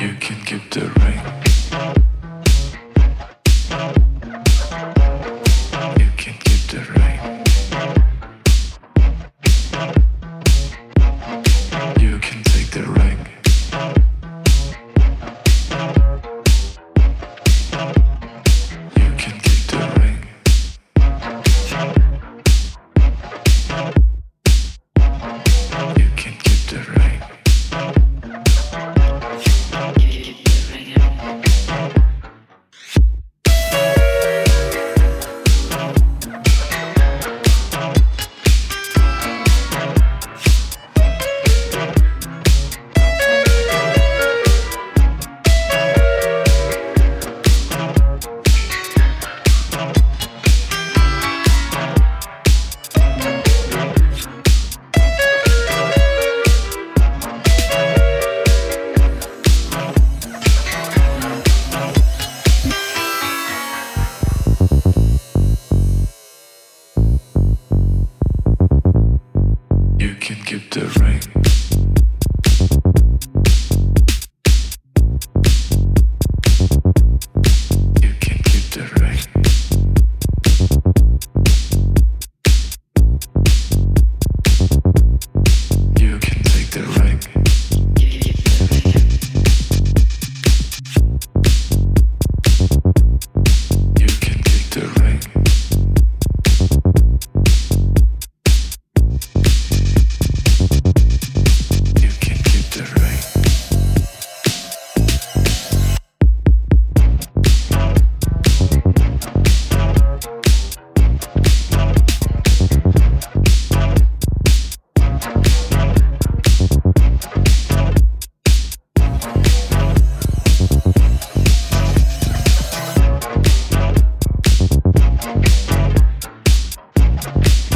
You can keep the ring. Thank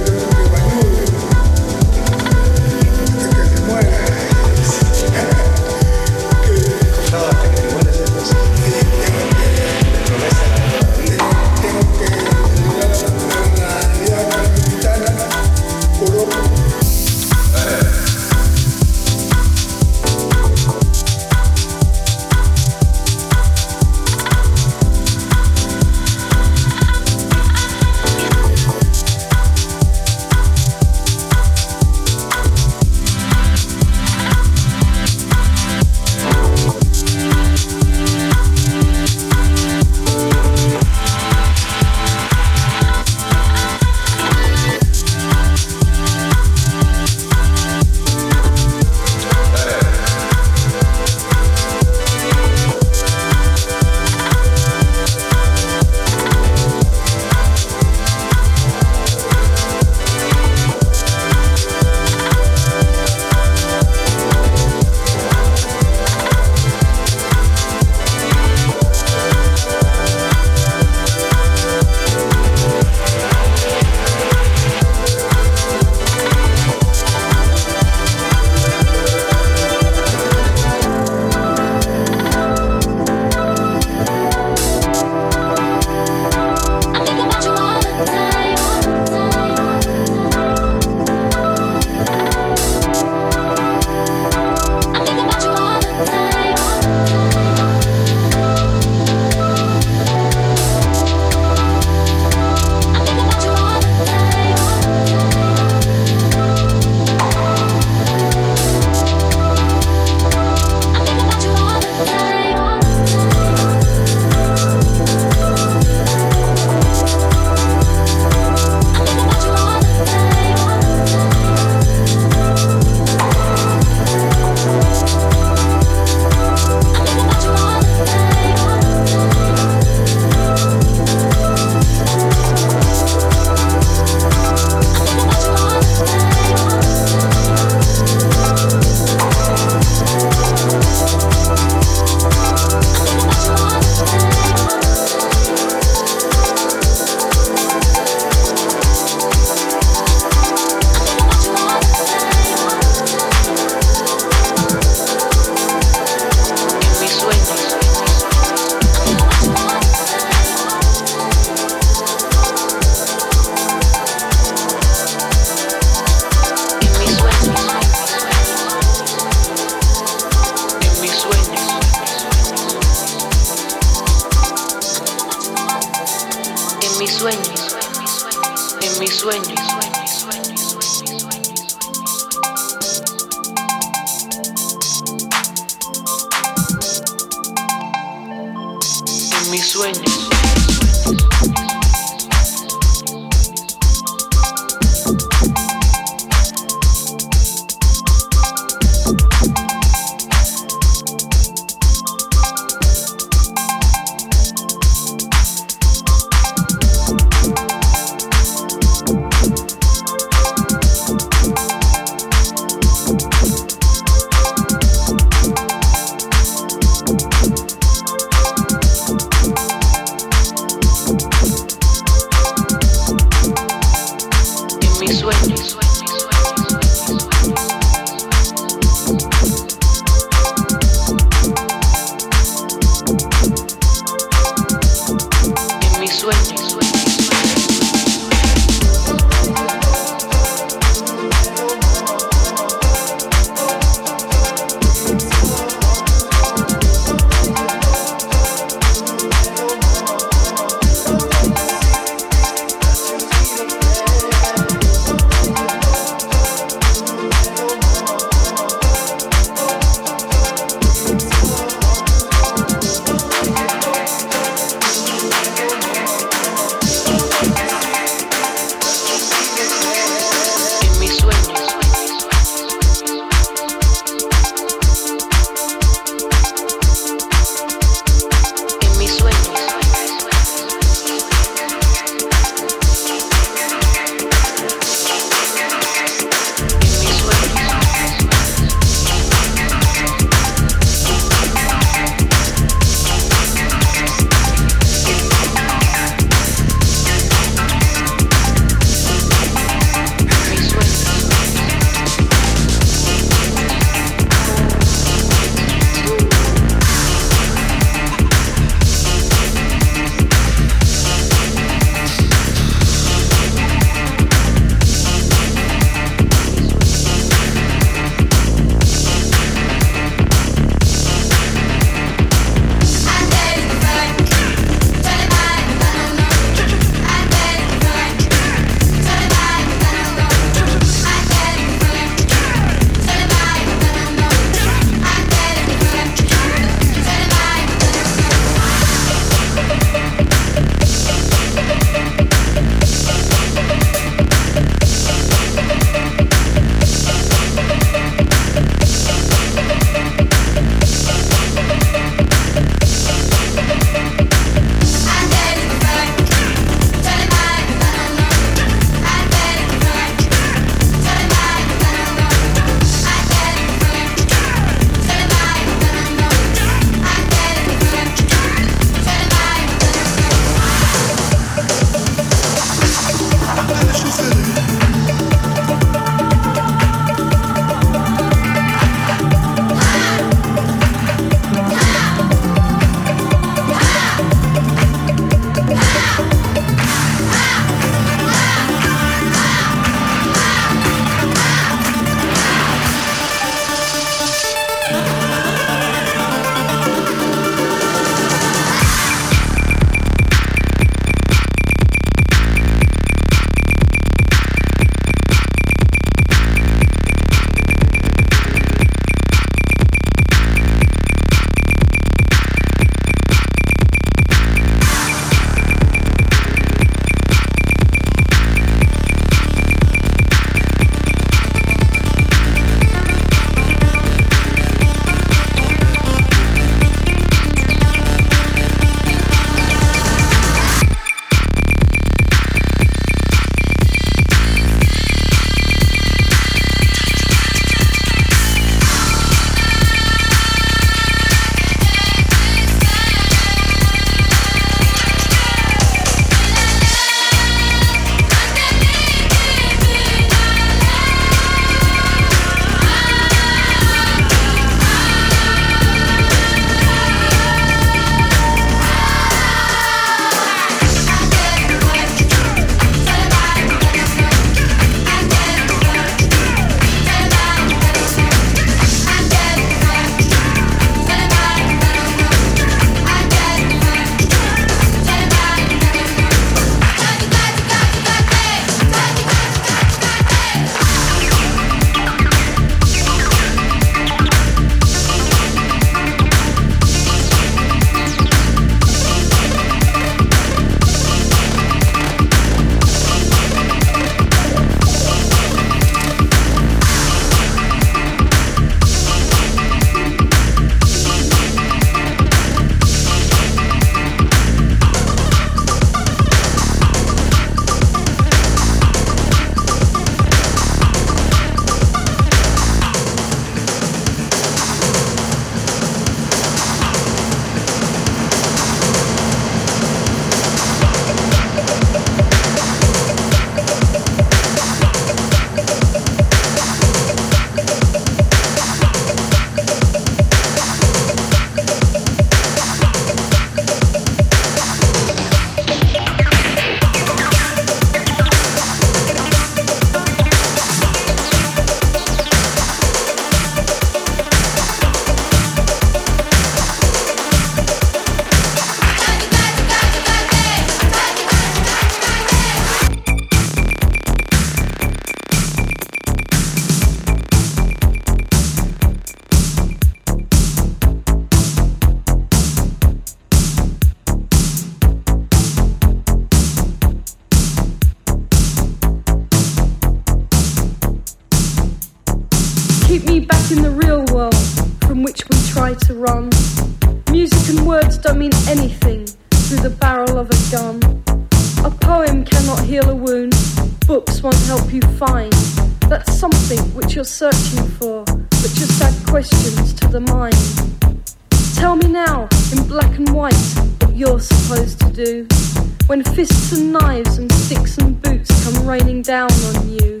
knives and sticks and boots come raining down on you.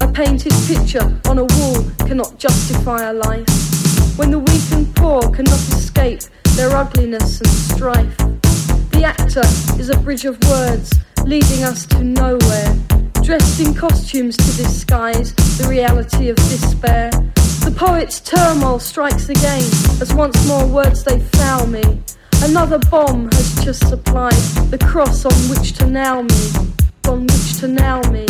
A painted picture on a wall cannot justify a life. When the weak and poor cannot escape their ugliness and strife. The actor is a bridge of words leading us to nowhere, dressed in costumes to disguise the reality of despair. The poet's turmoil strikes again as once more words they foul me. Another bomb has just supplied the cross on which to nail me, on which to nail me,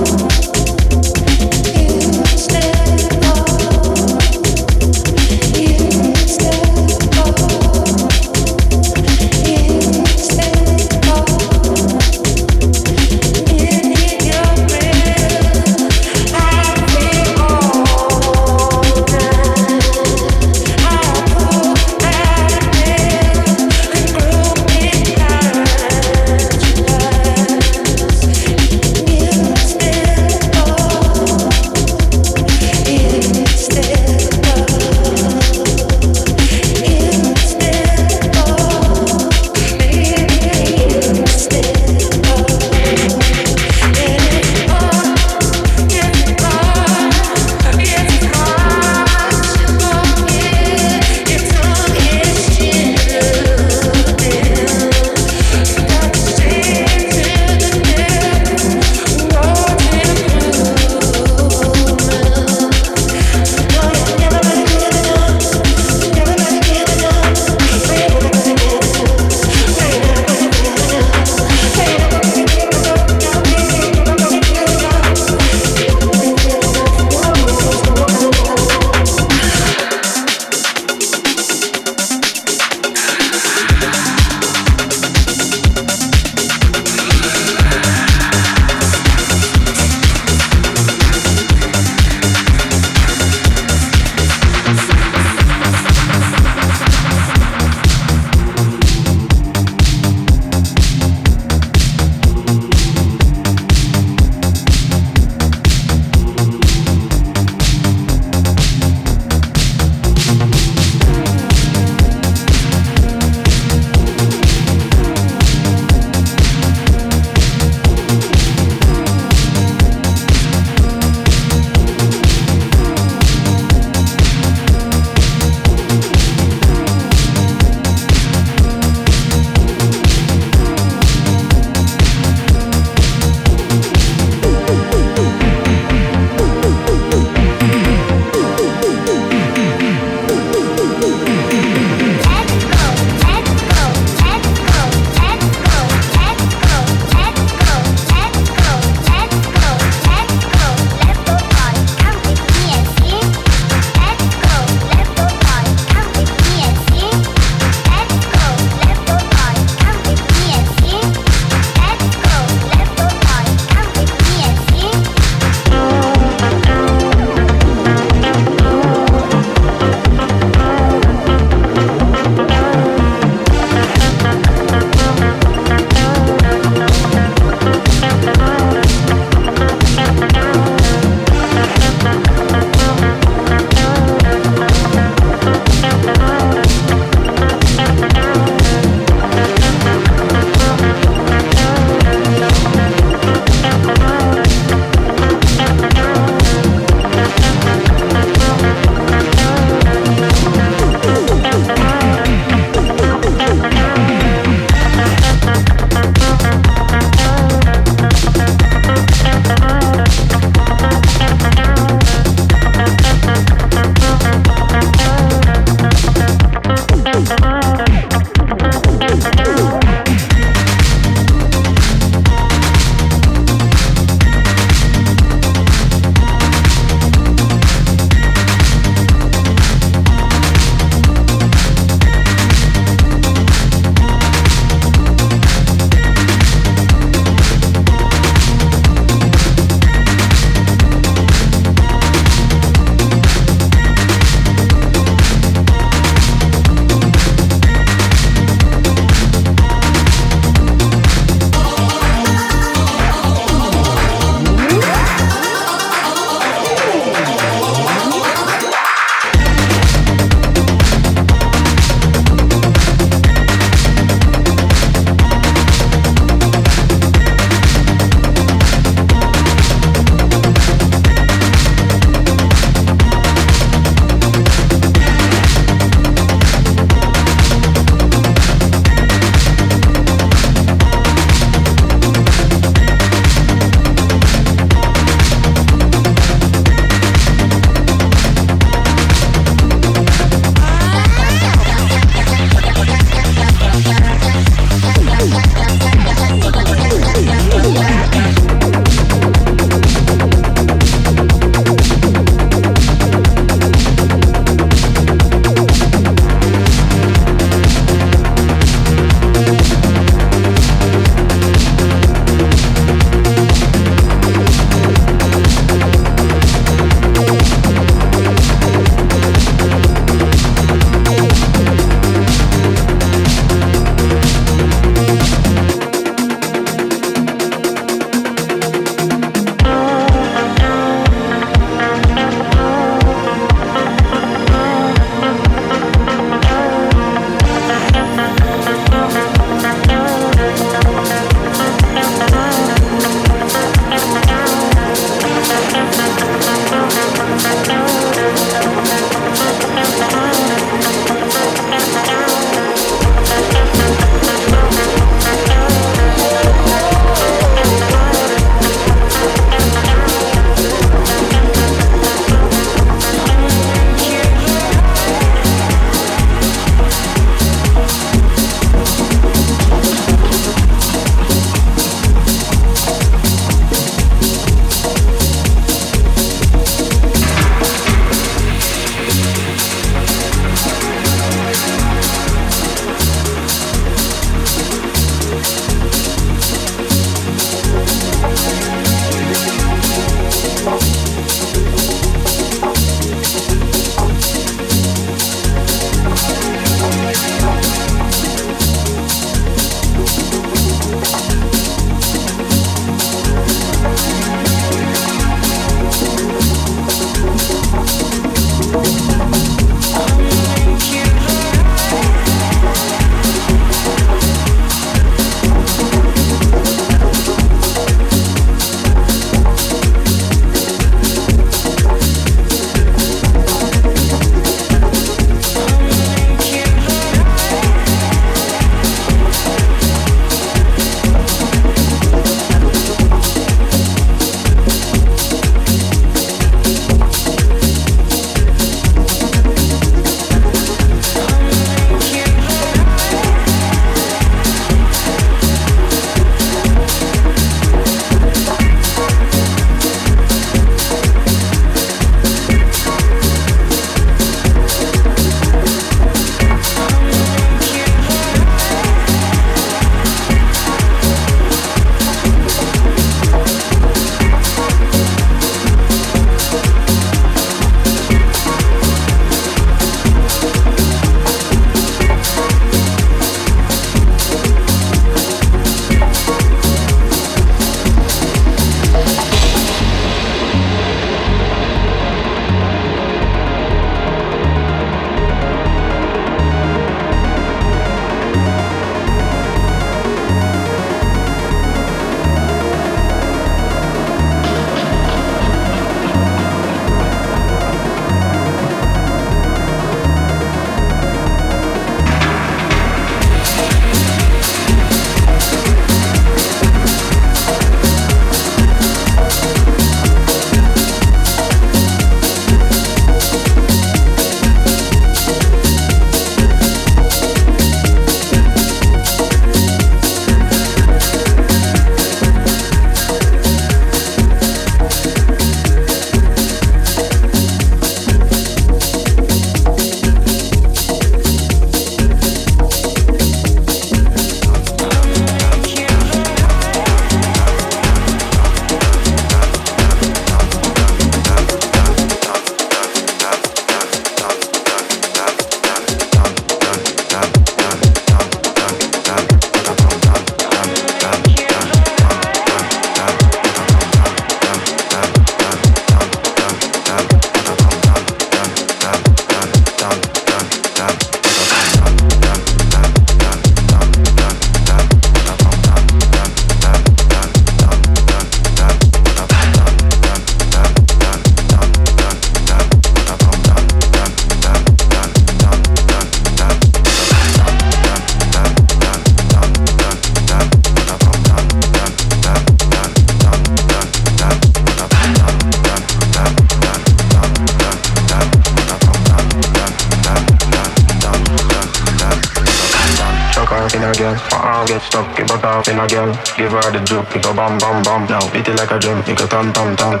the juke, it go bam bam bam. Now beat it like a drum, it go tam tam tam.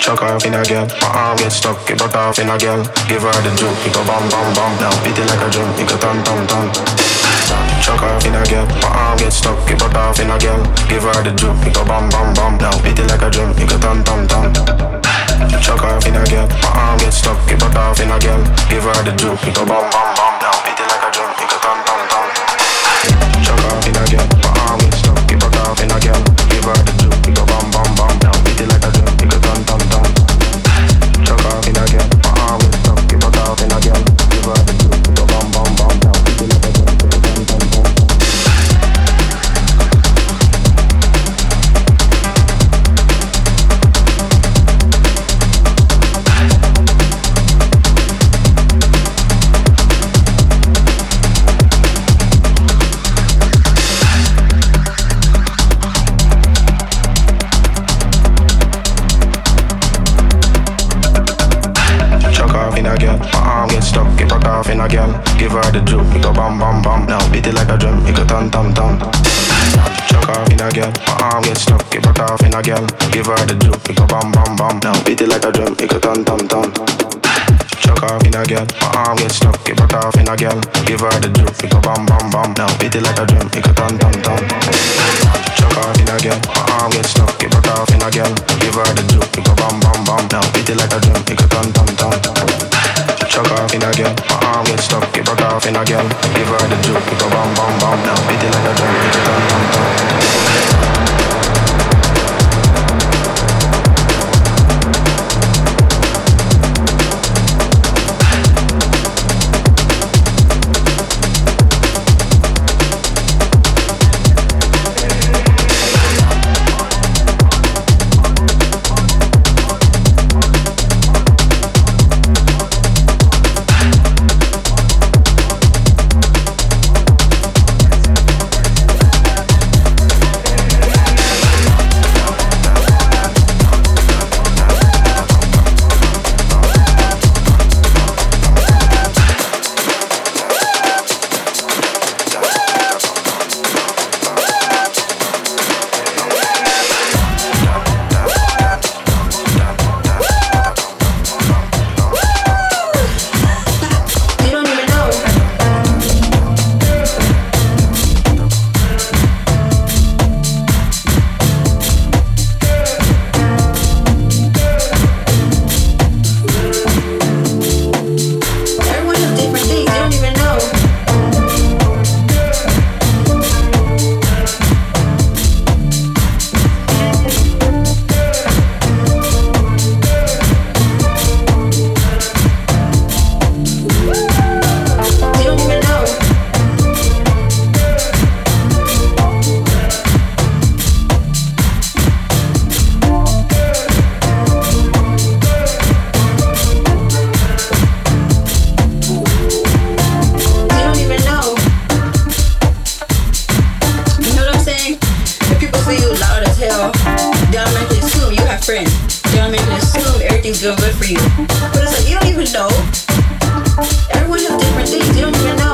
Chuck off in a girl. My arm get stuck, it butt off in a girl. Give her the juke, it go bam bam bam. Now beat it like a drum, it go tam tam tam. Chuck off in a girl. My arm get stuck, it butt off in a girl. Give her the juke, it go bam bam bam. Now beat it like a drum, it go tam tam tam. Chuck off in a girl. My arm get stuck, it butt off in a girl. Give her the juke, it go bam bam bam. Now beat it like a drum, it go tam tam tam. Chuck off in a girl. My arm get stuck, it butt off in a girl. Give her the juke, it go bam bam bam. Now beat it like a drum, it go tam tam tam. Chuck off in a girl. My arm get stuck, it butt off in a girl. Give her the juke, it go bam bam bam. Now beat it like a drum, it go tam tam tam. Chuck off in a girl. My arm get stuck, it butt off in a girl. Give her the juke, it go bam bam bam. Now beat it like a drum, it go tam tam tam. Assume you have friends. They automatically assume everything's going good for you. But it's like you don't even know. Everyone has different things. You don't even know.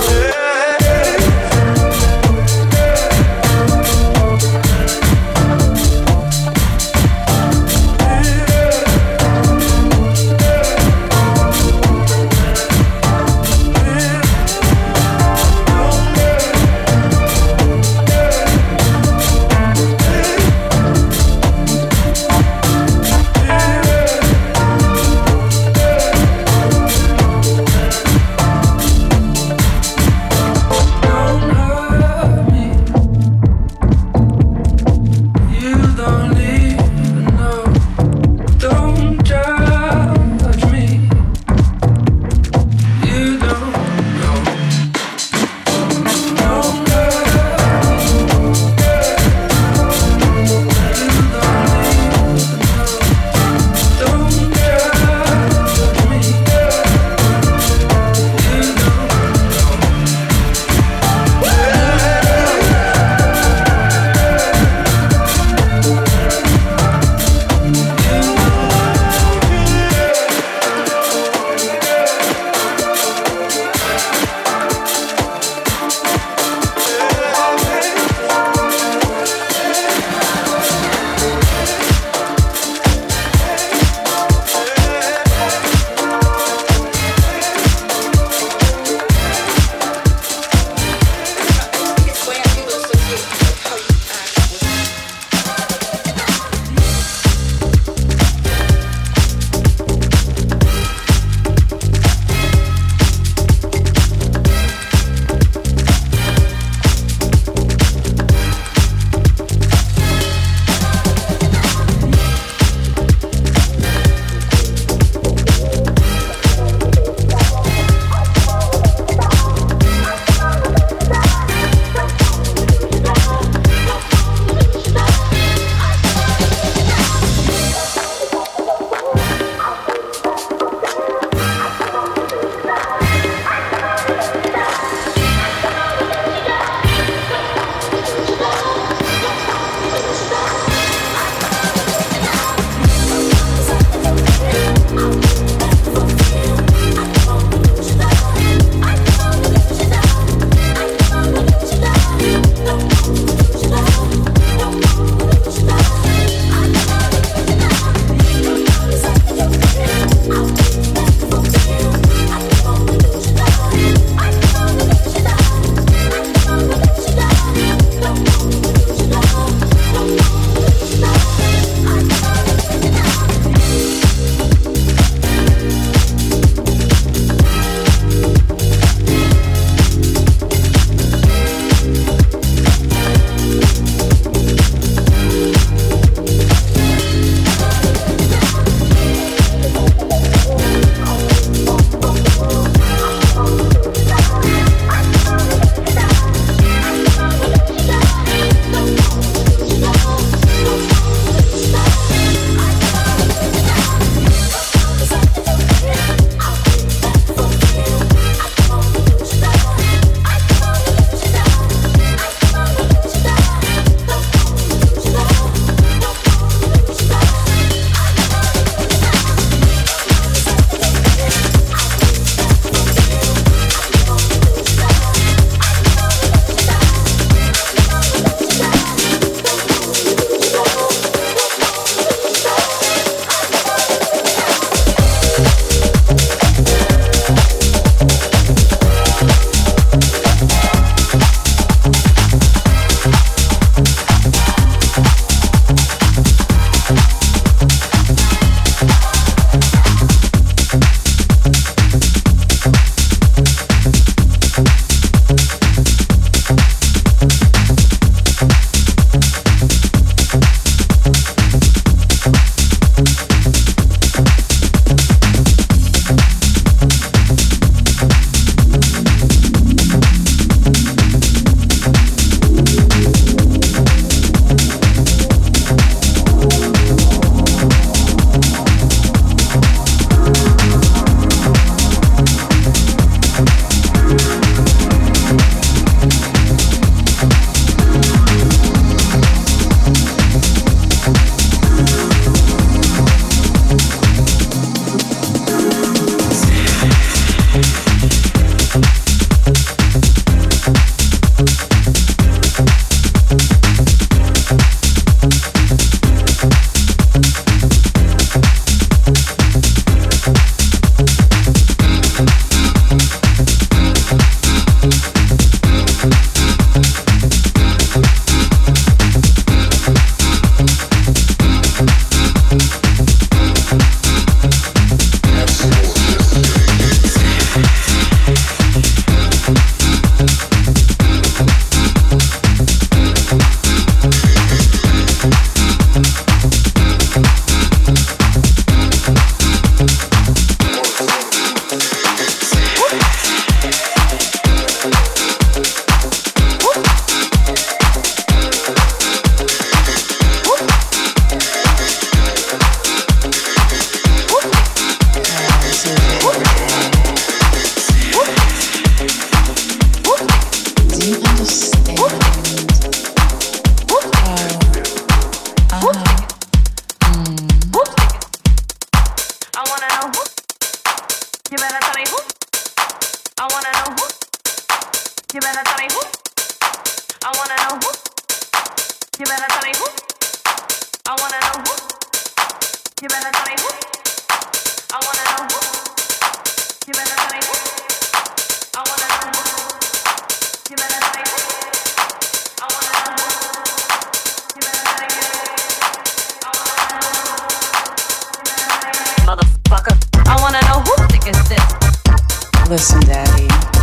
Listen, Daddy.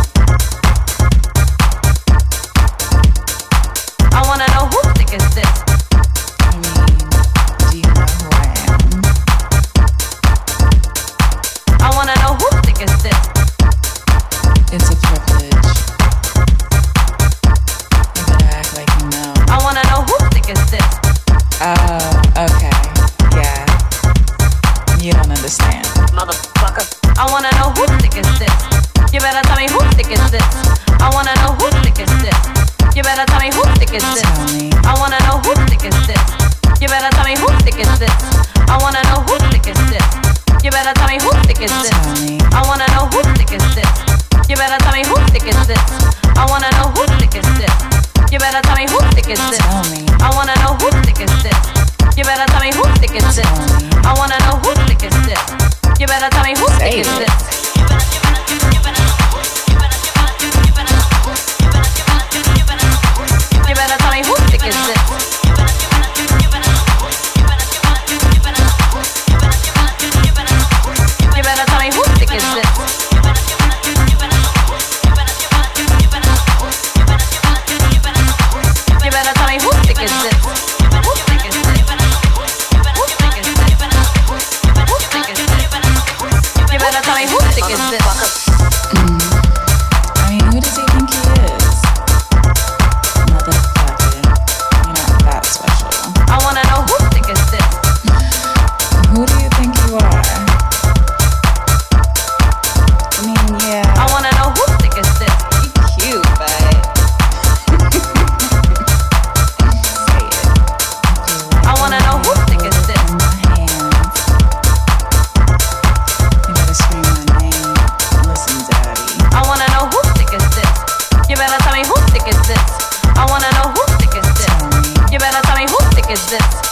this.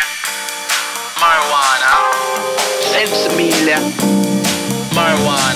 Sinsemilla. Marijuana. Sinsemilla. Marijuana.